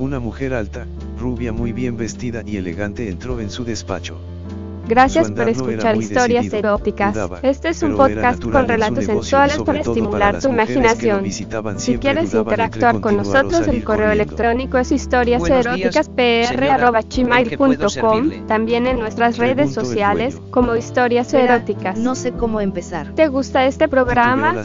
Una mujer alta, rubia muy bien vestida y elegante entró en su despacho. Gracias por escuchar historias eróticas. Este es un podcast con relatos sensuales para estimular tu imaginación. Si quieres interactuar con nosotros, el correo electrónico es historiaseroticaspr.gmail.com También en nuestras redes sociales, como Historias Eróticas. No sé cómo empezar. ¿Te gusta este programa?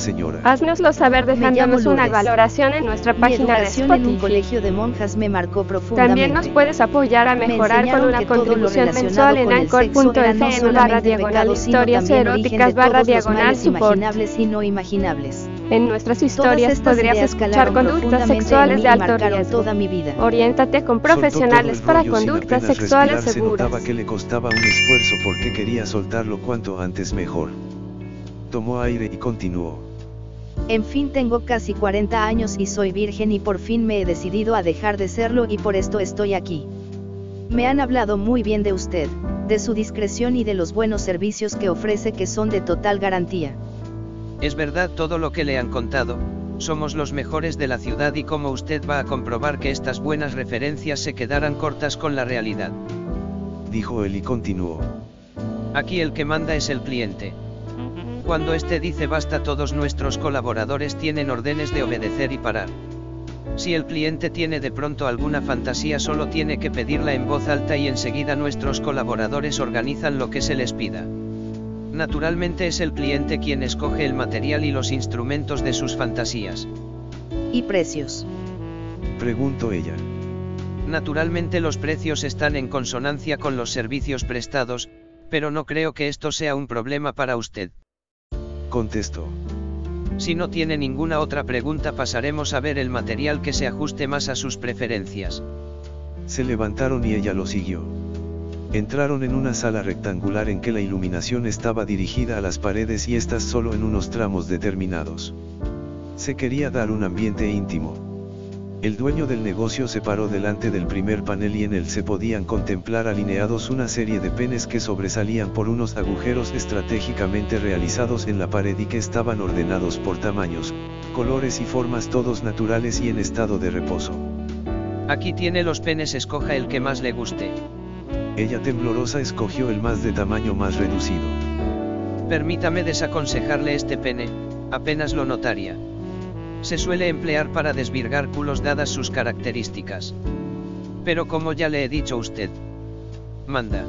Haznoslo saber dejándonos una valoración en nuestra página de Spotify. en un colegio de monjas me marcó profundamente. También nos puedes apoyar a mejorar con una contribución mensual en Anchor.com no barra diagonal historias eróticas barra diagonal support. imaginables y no imaginables. En nuestras historias podrías escuchar conductas sexuales de alto riesgo. Toda mi vida. Oriéntate con profesionales para conductas sexuales seguras. Se notaba que le costaba un esfuerzo porque quería soltarlo cuanto antes mejor. Tomó aire y continuó. En fin tengo casi 40 años y soy virgen y por fin me he decidido a dejar de serlo y por esto estoy aquí. Me han hablado muy bien de usted, de su discreción y de los buenos servicios que ofrece que son de total garantía. Es verdad todo lo que le han contado, somos los mejores de la ciudad y como usted va a comprobar que estas buenas referencias se quedarán cortas con la realidad. Dijo él y continuó. Aquí el que manda es el cliente. Cuando éste dice basta todos nuestros colaboradores tienen órdenes de obedecer y parar. Si el cliente tiene de pronto alguna fantasía solo tiene que pedirla en voz alta y enseguida nuestros colaboradores organizan lo que se les pida. Naturalmente es el cliente quien escoge el material y los instrumentos de sus fantasías. ¿Y precios? Preguntó ella. Naturalmente los precios están en consonancia con los servicios prestados, pero no creo que esto sea un problema para usted. Contestó. Si no tiene ninguna otra pregunta pasaremos a ver el material que se ajuste más a sus preferencias. Se levantaron y ella lo siguió. Entraron en una sala rectangular en que la iluminación estaba dirigida a las paredes y estas solo en unos tramos determinados. Se quería dar un ambiente íntimo. El dueño del negocio se paró delante del primer panel y en él se podían contemplar alineados una serie de penes que sobresalían por unos agujeros estratégicamente realizados en la pared y que estaban ordenados por tamaños, colores y formas todos naturales y en estado de reposo. Aquí tiene los penes, escoja el que más le guste. Ella temblorosa escogió el más de tamaño más reducido. Permítame desaconsejarle este pene, apenas lo notaría se suele emplear para desvirgar culos dadas sus características. Pero como ya le he dicho a usted, manda.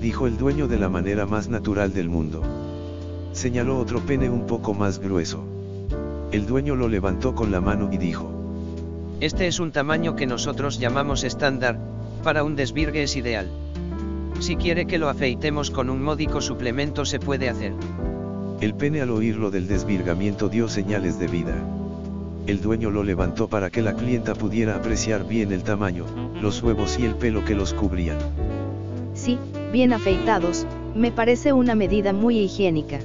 Dijo el dueño de la manera más natural del mundo. Señaló otro pene un poco más grueso. El dueño lo levantó con la mano y dijo. Este es un tamaño que nosotros llamamos estándar, para un desvirgue es ideal. Si quiere que lo afeitemos con un módico suplemento se puede hacer. El pene al oírlo del desvirgamiento dio señales de vida el dueño lo levantó para que la clienta pudiera apreciar bien el tamaño, los huevos y el pelo que los cubrían. Sí, bien afeitados, me parece una medida muy higiénica.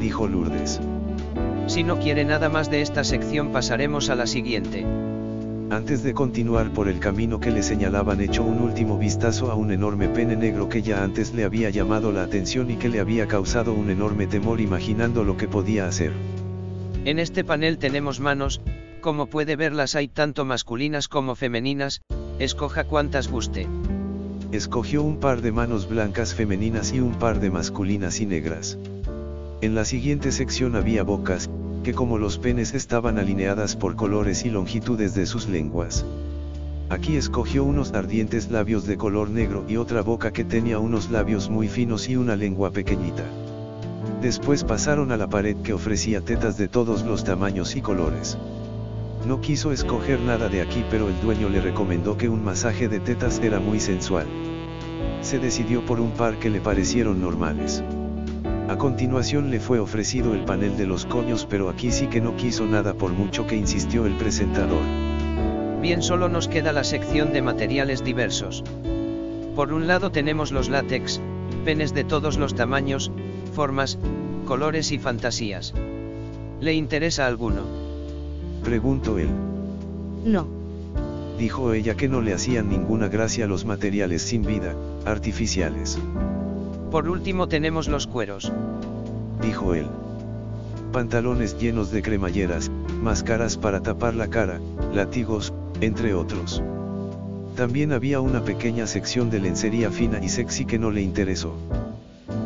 Dijo Lourdes. Si no quiere nada más de esta sección pasaremos a la siguiente. Antes de continuar por el camino que le señalaban echó un último vistazo a un enorme pene negro que ya antes le había llamado la atención y que le había causado un enorme temor imaginando lo que podía hacer. En este panel tenemos manos, como puede verlas hay tanto masculinas como femeninas, escoja cuantas guste. Escogió un par de manos blancas femeninas y un par de masculinas y negras. En la siguiente sección había bocas, que como los penes estaban alineadas por colores y longitudes de sus lenguas. Aquí escogió unos ardientes labios de color negro y otra boca que tenía unos labios muy finos y una lengua pequeñita. Después pasaron a la pared que ofrecía tetas de todos los tamaños y colores. No quiso escoger nada de aquí pero el dueño le recomendó que un masaje de tetas era muy sensual. Se decidió por un par que le parecieron normales. A continuación le fue ofrecido el panel de los coños pero aquí sí que no quiso nada por mucho que insistió el presentador. Bien solo nos queda la sección de materiales diversos. Por un lado tenemos los látex, penes de todos los tamaños, formas, colores y fantasías. ¿Le interesa alguno? Preguntó él. No. Dijo ella que no le hacían ninguna gracia los materiales sin vida, artificiales. Por último tenemos los cueros. Dijo él. Pantalones llenos de cremalleras, máscaras para tapar la cara, látigos, entre otros. También había una pequeña sección de lencería fina y sexy que no le interesó.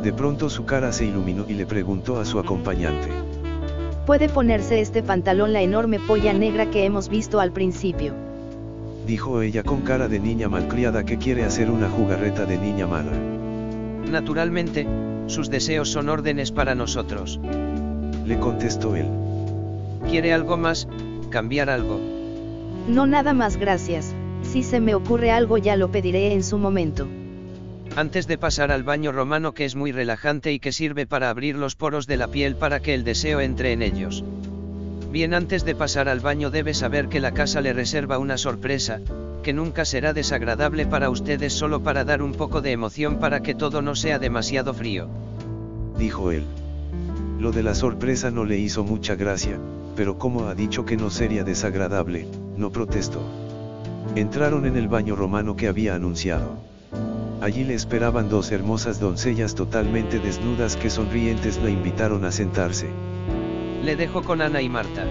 De pronto su cara se iluminó y le preguntó a su acompañante. Puede ponerse este pantalón la enorme polla negra que hemos visto al principio. Dijo ella con cara de niña malcriada que quiere hacer una jugarreta de niña mala. Naturalmente, sus deseos son órdenes para nosotros. Le contestó él. ¿Quiere algo más? ¿Cambiar algo? No nada más gracias. Si se me ocurre algo ya lo pediré en su momento. Antes de pasar al baño romano que es muy relajante y que sirve para abrir los poros de la piel para que el deseo entre en ellos. Bien antes de pasar al baño debe saber que la casa le reserva una sorpresa, que nunca será desagradable para ustedes solo para dar un poco de emoción para que todo no sea demasiado frío. Dijo él. Lo de la sorpresa no le hizo mucha gracia, pero como ha dicho que no sería desagradable, no protestó. Entraron en el baño romano que había anunciado. Allí le esperaban dos hermosas doncellas totalmente desnudas que sonrientes la invitaron a sentarse. Le dejo con Ana y Marta.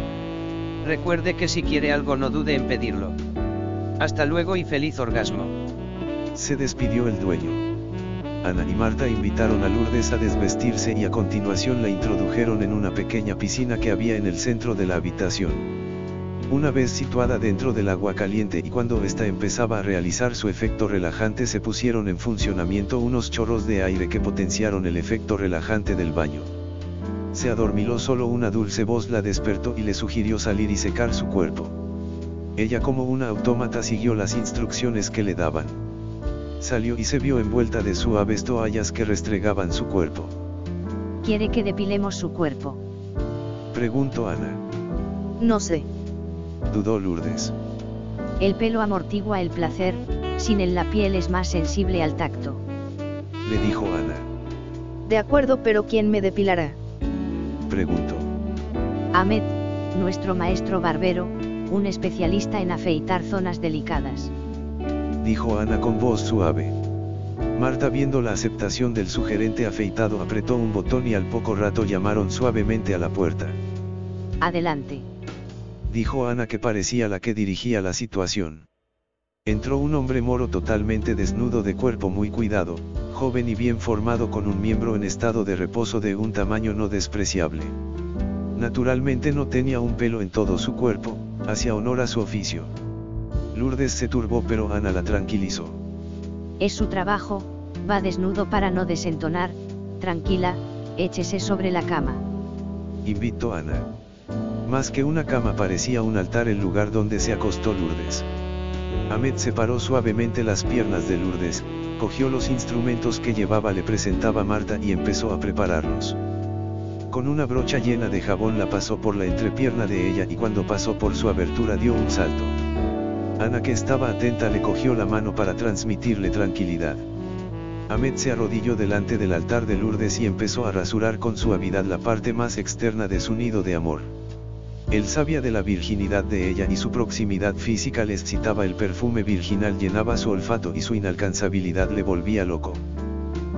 Recuerde que si quiere algo no dude en pedirlo. Hasta luego y feliz orgasmo. Se despidió el dueño. Ana y Marta invitaron a Lourdes a desvestirse y a continuación la introdujeron en una pequeña piscina que había en el centro de la habitación. Una vez situada dentro del agua caliente y cuando ésta empezaba a realizar su efecto relajante se pusieron en funcionamiento unos chorros de aire que potenciaron el efecto relajante del baño. Se adormiló solo una dulce voz la despertó y le sugirió salir y secar su cuerpo. Ella como una autómata siguió las instrucciones que le daban. Salió y se vio envuelta de suaves toallas que restregaban su cuerpo. ¿Quiere que depilemos su cuerpo? Preguntó Ana. No sé. Dudó Lourdes. El pelo amortigua el placer, sin él la piel es más sensible al tacto. Le dijo Ana. De acuerdo, pero ¿quién me depilará? Preguntó. Ahmed, nuestro maestro barbero, un especialista en afeitar zonas delicadas. Dijo Ana con voz suave. Marta viendo la aceptación del sugerente afeitado apretó un botón y al poco rato llamaron suavemente a la puerta. Adelante. Dijo Ana que parecía la que dirigía la situación. Entró un hombre moro totalmente desnudo de cuerpo muy cuidado, joven y bien formado con un miembro en estado de reposo de un tamaño no despreciable. Naturalmente no tenía un pelo en todo su cuerpo, hacía honor a su oficio. Lourdes se turbó pero Ana la tranquilizó. Es su trabajo, va desnudo para no desentonar, tranquila, échese sobre la cama. Invitó Ana. Más que una cama parecía un altar el lugar donde se acostó Lourdes. Ahmed separó suavemente las piernas de Lourdes, cogió los instrumentos que llevaba le presentaba Marta y empezó a prepararlos. Con una brocha llena de jabón la pasó por la entrepierna de ella y cuando pasó por su abertura dio un salto. Ana que estaba atenta le cogió la mano para transmitirle tranquilidad. Ahmed se arrodilló delante del altar de Lourdes y empezó a rasurar con suavidad la parte más externa de su nido de amor. Él sabía de la virginidad de ella y su proximidad física le excitaba el perfume virginal llenaba su olfato y su inalcanzabilidad le volvía loco.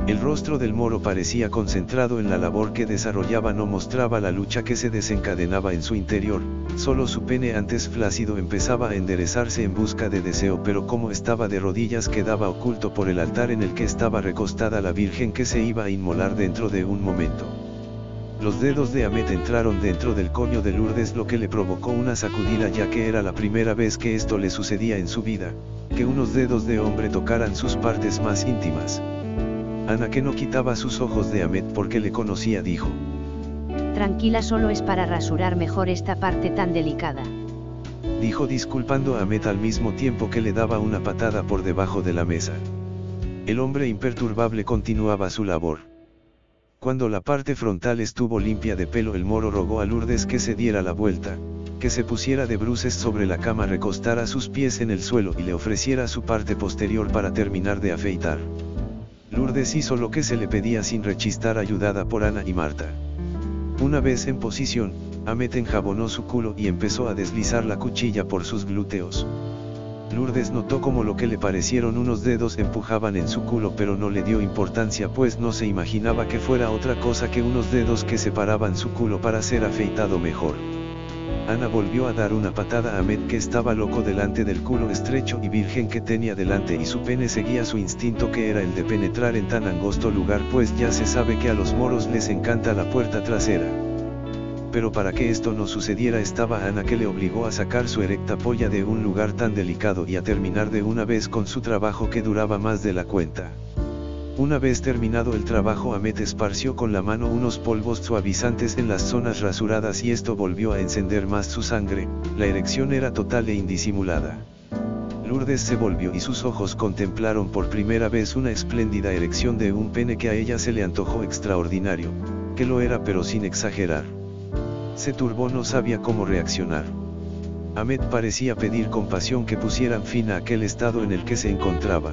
El rostro del moro parecía concentrado en la labor que desarrollaba no mostraba la lucha que se desencadenaba en su interior, solo su pene antes flácido empezaba a enderezarse en busca de deseo pero como estaba de rodillas quedaba oculto por el altar en el que estaba recostada la Virgen que se iba a inmolar dentro de un momento. Los dedos de Amet entraron dentro del coño de Lourdes lo que le provocó una sacudida ya que era la primera vez que esto le sucedía en su vida, que unos dedos de hombre tocaran sus partes más íntimas. Ana que no quitaba sus ojos de Ahmed porque le conocía dijo. Tranquila solo es para rasurar mejor esta parte tan delicada. Dijo disculpando a Ahmed al mismo tiempo que le daba una patada por debajo de la mesa. El hombre imperturbable continuaba su labor. Cuando la parte frontal estuvo limpia de pelo el moro rogó a Lourdes que se diera la vuelta, que se pusiera de bruces sobre la cama recostara sus pies en el suelo y le ofreciera su parte posterior para terminar de afeitar. Lourdes hizo lo que se le pedía sin rechistar ayudada por Ana y Marta. Una vez en posición, Amet enjabonó su culo y empezó a deslizar la cuchilla por sus glúteos. Lourdes notó como lo que le parecieron unos dedos empujaban en su culo pero no le dio importancia pues no se imaginaba que fuera otra cosa que unos dedos que separaban su culo para ser afeitado mejor. Ana volvió a dar una patada a Ahmed que estaba loco delante del culo estrecho y virgen que tenía delante y su pene seguía su instinto que era el de penetrar en tan angosto lugar pues ya se sabe que a los moros les encanta la puerta trasera. Pero para que esto no sucediera estaba Ana que le obligó a sacar su erecta polla de un lugar tan delicado y a terminar de una vez con su trabajo que duraba más de la cuenta. Una vez terminado el trabajo Amet esparció con la mano unos polvos suavizantes en las zonas rasuradas y esto volvió a encender más su sangre, la erección era total e indisimulada. Lourdes se volvió y sus ojos contemplaron por primera vez una espléndida erección de un pene que a ella se le antojó extraordinario, que lo era pero sin exagerar. Se turbó no sabía cómo reaccionar. Ahmed parecía pedir compasión que pusieran fin a aquel estado en el que se encontraba.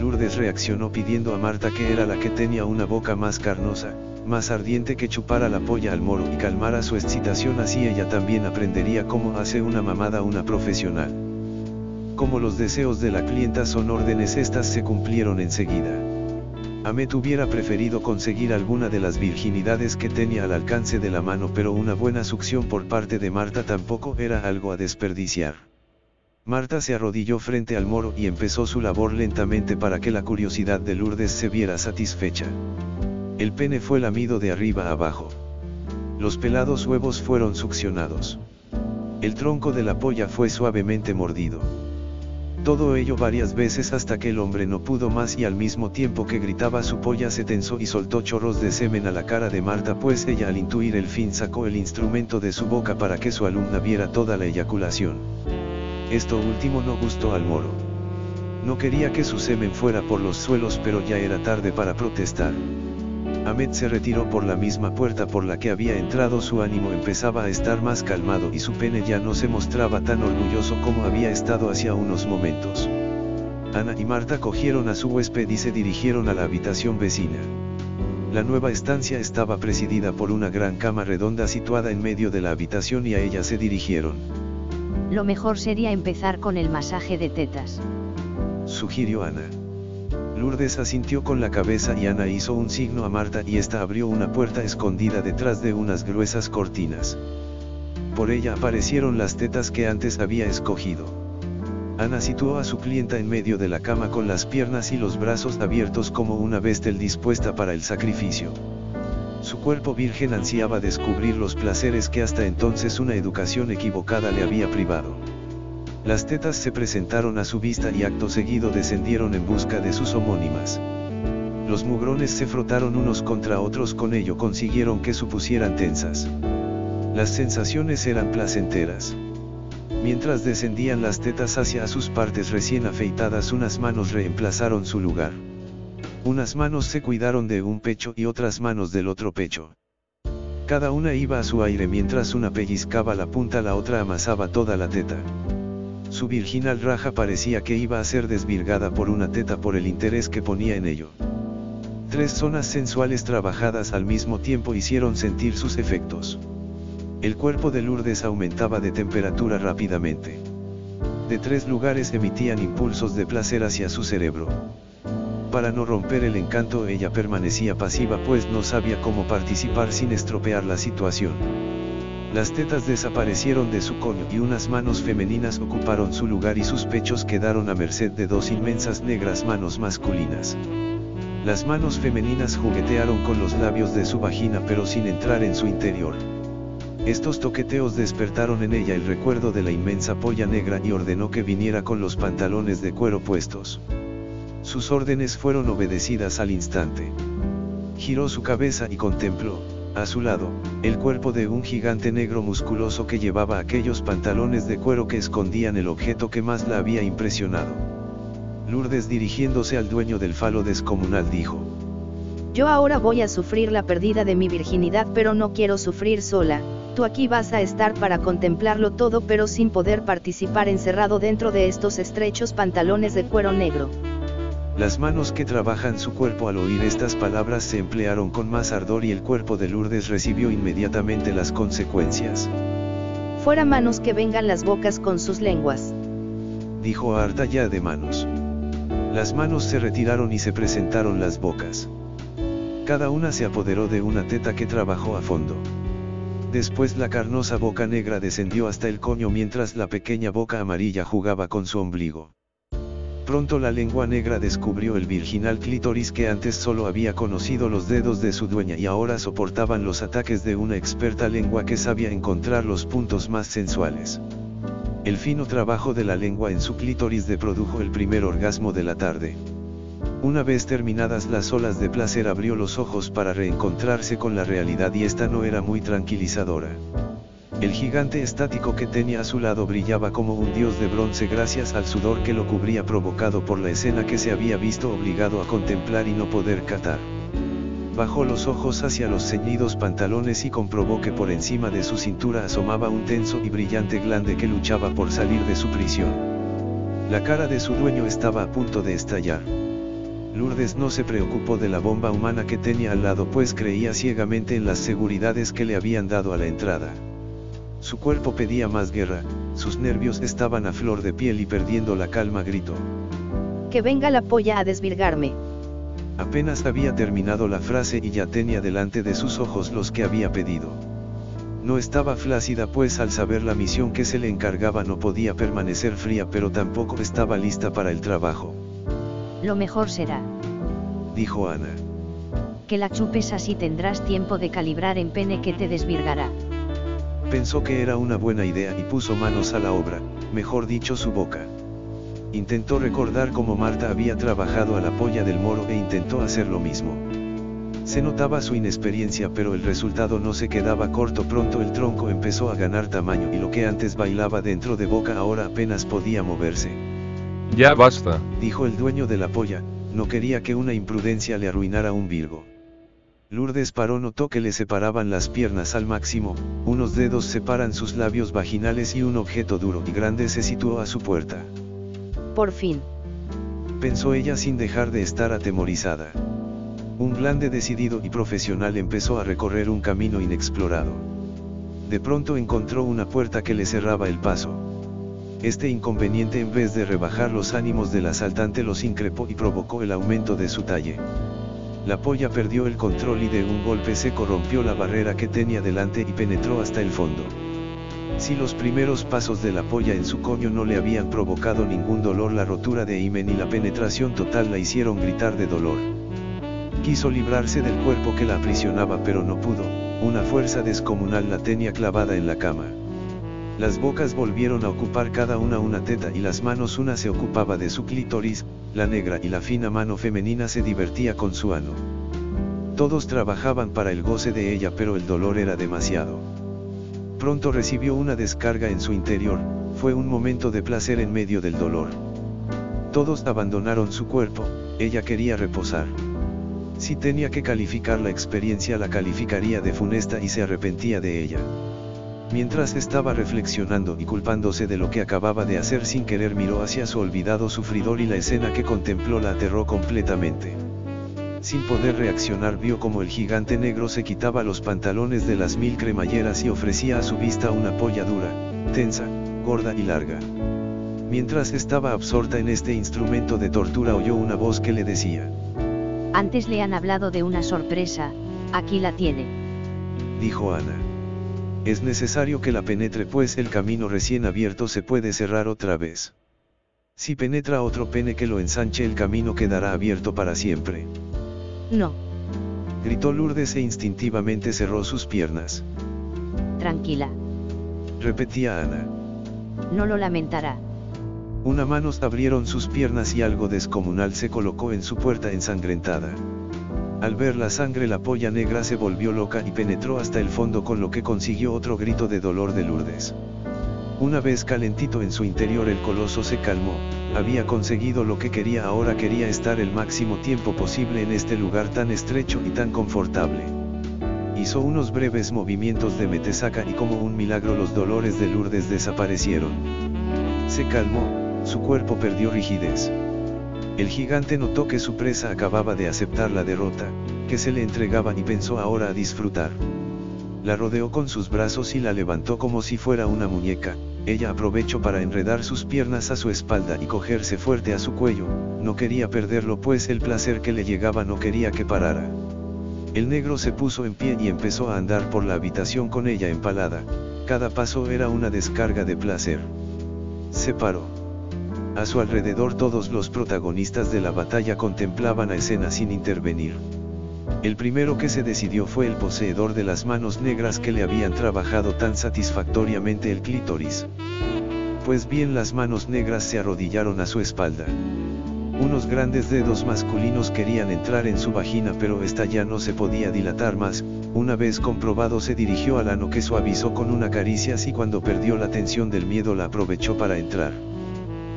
Lourdes reaccionó pidiendo a Marta que era la que tenía una boca más carnosa, más ardiente que chupara la polla al moro y calmara su excitación así ella también aprendería cómo hace una mamada una profesional. Como los deseos de la clienta son órdenes estas se cumplieron enseguida. Amet hubiera preferido conseguir alguna de las virginidades que tenía al alcance de la mano pero una buena succión por parte de Marta tampoco era algo a desperdiciar. Marta se arrodilló frente al moro y empezó su labor lentamente para que la curiosidad de Lourdes se viera satisfecha. El pene fue lamido de arriba a abajo. Los pelados huevos fueron succionados. El tronco de la polla fue suavemente mordido. Todo ello varias veces hasta que el hombre no pudo más y al mismo tiempo que gritaba su polla se tensó y soltó chorros de semen a la cara de Marta pues ella al intuir el fin sacó el instrumento de su boca para que su alumna viera toda la eyaculación. Esto último no gustó al moro. No quería que su semen fuera por los suelos pero ya era tarde para protestar. Ahmed se retiró por la misma puerta por la que había entrado su ánimo empezaba a estar más calmado y su pene ya no se mostraba tan orgulloso como había estado hacía unos momentos. Ana y Marta cogieron a su huésped y se dirigieron a la habitación vecina. La nueva estancia estaba presidida por una gran cama redonda situada en medio de la habitación y a ella se dirigieron. Lo mejor sería empezar con el masaje de tetas. Sugirió Ana. Lourdes asintió con la cabeza y Ana hizo un signo a Marta y ésta abrió una puerta escondida detrás de unas gruesas cortinas. Por ella aparecieron las tetas que antes había escogido. Ana situó a su clienta en medio de la cama con las piernas y los brazos abiertos como una bestel dispuesta para el sacrificio. Su cuerpo virgen ansiaba descubrir los placeres que hasta entonces una educación equivocada le había privado. Las tetas se presentaron a su vista y acto seguido descendieron en busca de sus homónimas. Los mugrones se frotaron unos contra otros con ello consiguieron que supusieran tensas. Las sensaciones eran placenteras. Mientras descendían las tetas hacia sus partes recién afeitadas unas manos reemplazaron su lugar. Unas manos se cuidaron de un pecho y otras manos del otro pecho. Cada una iba a su aire mientras una pellizcaba la punta la otra amasaba toda la teta. Su virginal raja parecía que iba a ser desvirgada por una teta por el interés que ponía en ello. Tres zonas sensuales trabajadas al mismo tiempo hicieron sentir sus efectos. El cuerpo de Lourdes aumentaba de temperatura rápidamente. De tres lugares emitían impulsos de placer hacia su cerebro. Para no romper el encanto ella permanecía pasiva pues no sabía cómo participar sin estropear la situación. Las tetas desaparecieron de su coño y unas manos femeninas ocuparon su lugar y sus pechos quedaron a merced de dos inmensas negras manos masculinas. Las manos femeninas juguetearon con los labios de su vagina pero sin entrar en su interior. Estos toqueteos despertaron en ella el recuerdo de la inmensa polla negra y ordenó que viniera con los pantalones de cuero puestos. Sus órdenes fueron obedecidas al instante. Giró su cabeza y contempló, a su lado, el cuerpo de un gigante negro musculoso que llevaba aquellos pantalones de cuero que escondían el objeto que más la había impresionado. Lourdes dirigiéndose al dueño del falo descomunal dijo. Yo ahora voy a sufrir la pérdida de mi virginidad pero no quiero sufrir sola, tú aquí vas a estar para contemplarlo todo pero sin poder participar encerrado dentro de estos estrechos pantalones de cuero negro. Las manos que trabajan su cuerpo al oír estas palabras se emplearon con más ardor y el cuerpo de Lourdes recibió inmediatamente las consecuencias. Fuera manos que vengan las bocas con sus lenguas. Dijo harta ya de manos. Las manos se retiraron y se presentaron las bocas. Cada una se apoderó de una teta que trabajó a fondo. Después la carnosa boca negra descendió hasta el coño mientras la pequeña boca amarilla jugaba con su ombligo. Pronto la lengua negra descubrió el virginal clítoris que antes solo había conocido los dedos de su dueña y ahora soportaban los ataques de una experta lengua que sabía encontrar los puntos más sensuales. El fino trabajo de la lengua en su clítoris de produjo el primer orgasmo de la tarde. Una vez terminadas las olas de placer abrió los ojos para reencontrarse con la realidad y esta no era muy tranquilizadora. El gigante estático que tenía a su lado brillaba como un dios de bronce gracias al sudor que lo cubría provocado por la escena que se había visto obligado a contemplar y no poder catar. Bajó los ojos hacia los ceñidos pantalones y comprobó que por encima de su cintura asomaba un tenso y brillante glande que luchaba por salir de su prisión. La cara de su dueño estaba a punto de estallar. Lourdes no se preocupó de la bomba humana que tenía al lado pues creía ciegamente en las seguridades que le habían dado a la entrada. Su cuerpo pedía más guerra, sus nervios estaban a flor de piel y perdiendo la calma gritó. Que venga la polla a desvirgarme. Apenas había terminado la frase y ya tenía delante de sus ojos los que había pedido. No estaba flácida pues al saber la misión que se le encargaba no podía permanecer fría pero tampoco estaba lista para el trabajo. Lo mejor será. Dijo Ana. Que la chupes así tendrás tiempo de calibrar en pene que te desvirgará. Pensó que era una buena idea y puso manos a la obra, mejor dicho su boca. Intentó recordar cómo Marta había trabajado a la polla del moro e intentó hacer lo mismo. Se notaba su inexperiencia pero el resultado no se quedaba corto pronto el tronco empezó a ganar tamaño y lo que antes bailaba dentro de boca ahora apenas podía moverse. Ya basta, dijo el dueño de la polla, no quería que una imprudencia le arruinara un Virgo. Lourdes paró notó que le separaban las piernas al máximo, unos dedos separan sus labios vaginales y un objeto duro y grande se situó a su puerta. Por fin. Pensó ella sin dejar de estar atemorizada. Un glande decidido y profesional empezó a recorrer un camino inexplorado. De pronto encontró una puerta que le cerraba el paso. Este inconveniente en vez de rebajar los ánimos del asaltante los increpó y provocó el aumento de su talle. La polla perdió el control y de un golpe seco rompió la barrera que tenía delante y penetró hasta el fondo. Si los primeros pasos de la polla en su coño no le habían provocado ningún dolor la rotura de himen y la penetración total la hicieron gritar de dolor. Quiso librarse del cuerpo que la aprisionaba pero no pudo, una fuerza descomunal la tenía clavada en la cama. Las bocas volvieron a ocupar cada una una teta y las manos una se ocupaba de su clítoris, la negra y la fina mano femenina se divertía con su ano. Todos trabajaban para el goce de ella pero el dolor era demasiado. Pronto recibió una descarga en su interior, fue un momento de placer en medio del dolor. Todos abandonaron su cuerpo, ella quería reposar. Si tenía que calificar la experiencia la calificaría de funesta y se arrepentía de ella. Mientras estaba reflexionando y culpándose de lo que acababa de hacer sin querer miró hacia su olvidado sufridor y la escena que contempló la aterró completamente. Sin poder reaccionar vio como el gigante negro se quitaba los pantalones de las mil cremalleras y ofrecía a su vista una polla dura, tensa, gorda y larga. Mientras estaba absorta en este instrumento de tortura oyó una voz que le decía. Antes le han hablado de una sorpresa, aquí la tiene. Dijo Ana. Es necesario que la penetre pues el camino recién abierto se puede cerrar otra vez. Si penetra otro pene que lo ensanche el camino quedará abierto para siempre. No. Gritó Lourdes e instintivamente cerró sus piernas. Tranquila. Repetía Ana. No lo lamentará. Una mano abrieron sus piernas y algo descomunal se colocó en su puerta ensangrentada. Al ver la sangre la polla negra se volvió loca y penetró hasta el fondo con lo que consiguió otro grito de dolor de Lourdes. Una vez calentito en su interior el coloso se calmó, había conseguido lo que quería ahora quería estar el máximo tiempo posible en este lugar tan estrecho y tan confortable. Hizo unos breves movimientos de metesaca y como un milagro los dolores de Lourdes desaparecieron. Se calmó, su cuerpo perdió rigidez. El gigante notó que su presa acababa de aceptar la derrota, que se le entregaba y pensó ahora a disfrutar. La rodeó con sus brazos y la levantó como si fuera una muñeca, ella aprovechó para enredar sus piernas a su espalda y cogerse fuerte a su cuello, no quería perderlo pues el placer que le llegaba no quería que parara. El negro se puso en pie y empezó a andar por la habitación con ella empalada, cada paso era una descarga de placer. Se paró. A su alrededor todos los protagonistas de la batalla contemplaban a escena sin intervenir. El primero que se decidió fue el poseedor de las manos negras que le habían trabajado tan satisfactoriamente el clítoris. Pues bien las manos negras se arrodillaron a su espalda. Unos grandes dedos masculinos querían entrar en su vagina pero esta ya no se podía dilatar más, una vez comprobado se dirigió al ano que suavizó con una caricia y cuando perdió la tensión del miedo la aprovechó para entrar.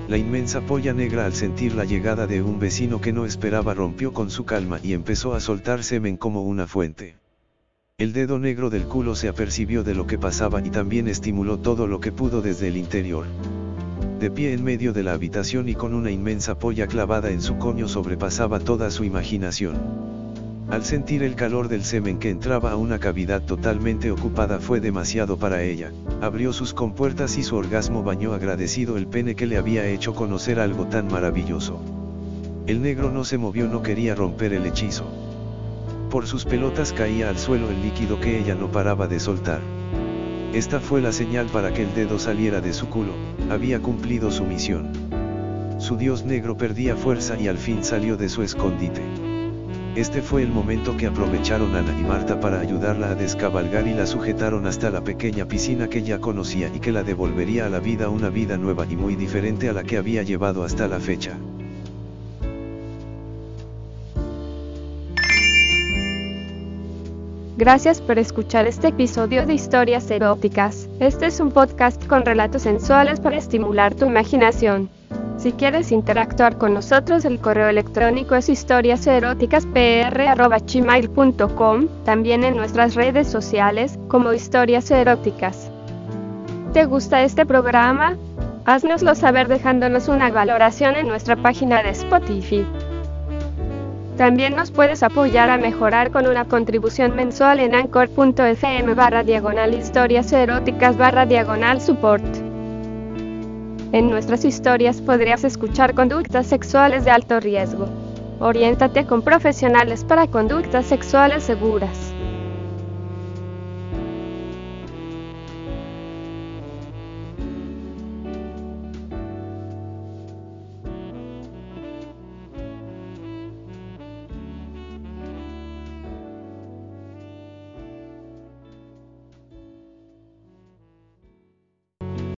La inmensa polla negra al sentir la llegada de un vecino que no esperaba rompió con su calma y empezó a soltar semen como una fuente. El dedo negro del culo se apercibió de lo que pasaba y también estimuló todo lo que pudo desde el interior de pie en medio de la habitación y con una inmensa polla clavada en su coño sobrepasaba toda su imaginación. Al sentir el calor del semen que entraba a una cavidad totalmente ocupada fue demasiado para ella, abrió sus compuertas y su orgasmo bañó agradecido el pene que le había hecho conocer algo tan maravilloso. El negro no se movió, no quería romper el hechizo. Por sus pelotas caía al suelo el líquido que ella no paraba de soltar. Esta fue la señal para que el dedo saliera de su culo, había cumplido su misión. Su dios negro perdía fuerza y al fin salió de su escondite. Este fue el momento que aprovecharon Ana y Marta para ayudarla a descabalgar y la sujetaron hasta la pequeña piscina que ya conocía y que la devolvería a la vida una vida nueva y muy diferente a la que había llevado hasta la fecha. Gracias por escuchar este episodio de Historias Eróticas. Este es un podcast con relatos sensuales para estimular tu imaginación. Si quieres interactuar con nosotros, el correo electrónico es historiaseroticaspr.gmail.com, también en nuestras redes sociales, como Historias Eróticas. ¿Te gusta este programa? Haznoslo saber dejándonos una valoración en nuestra página de Spotify. También nos puedes apoyar a mejorar con una contribución mensual en anchor.fm barra diagonal historias eróticas barra diagonal support. En nuestras historias podrías escuchar conductas sexuales de alto riesgo. Oriéntate con profesionales para conductas sexuales seguras.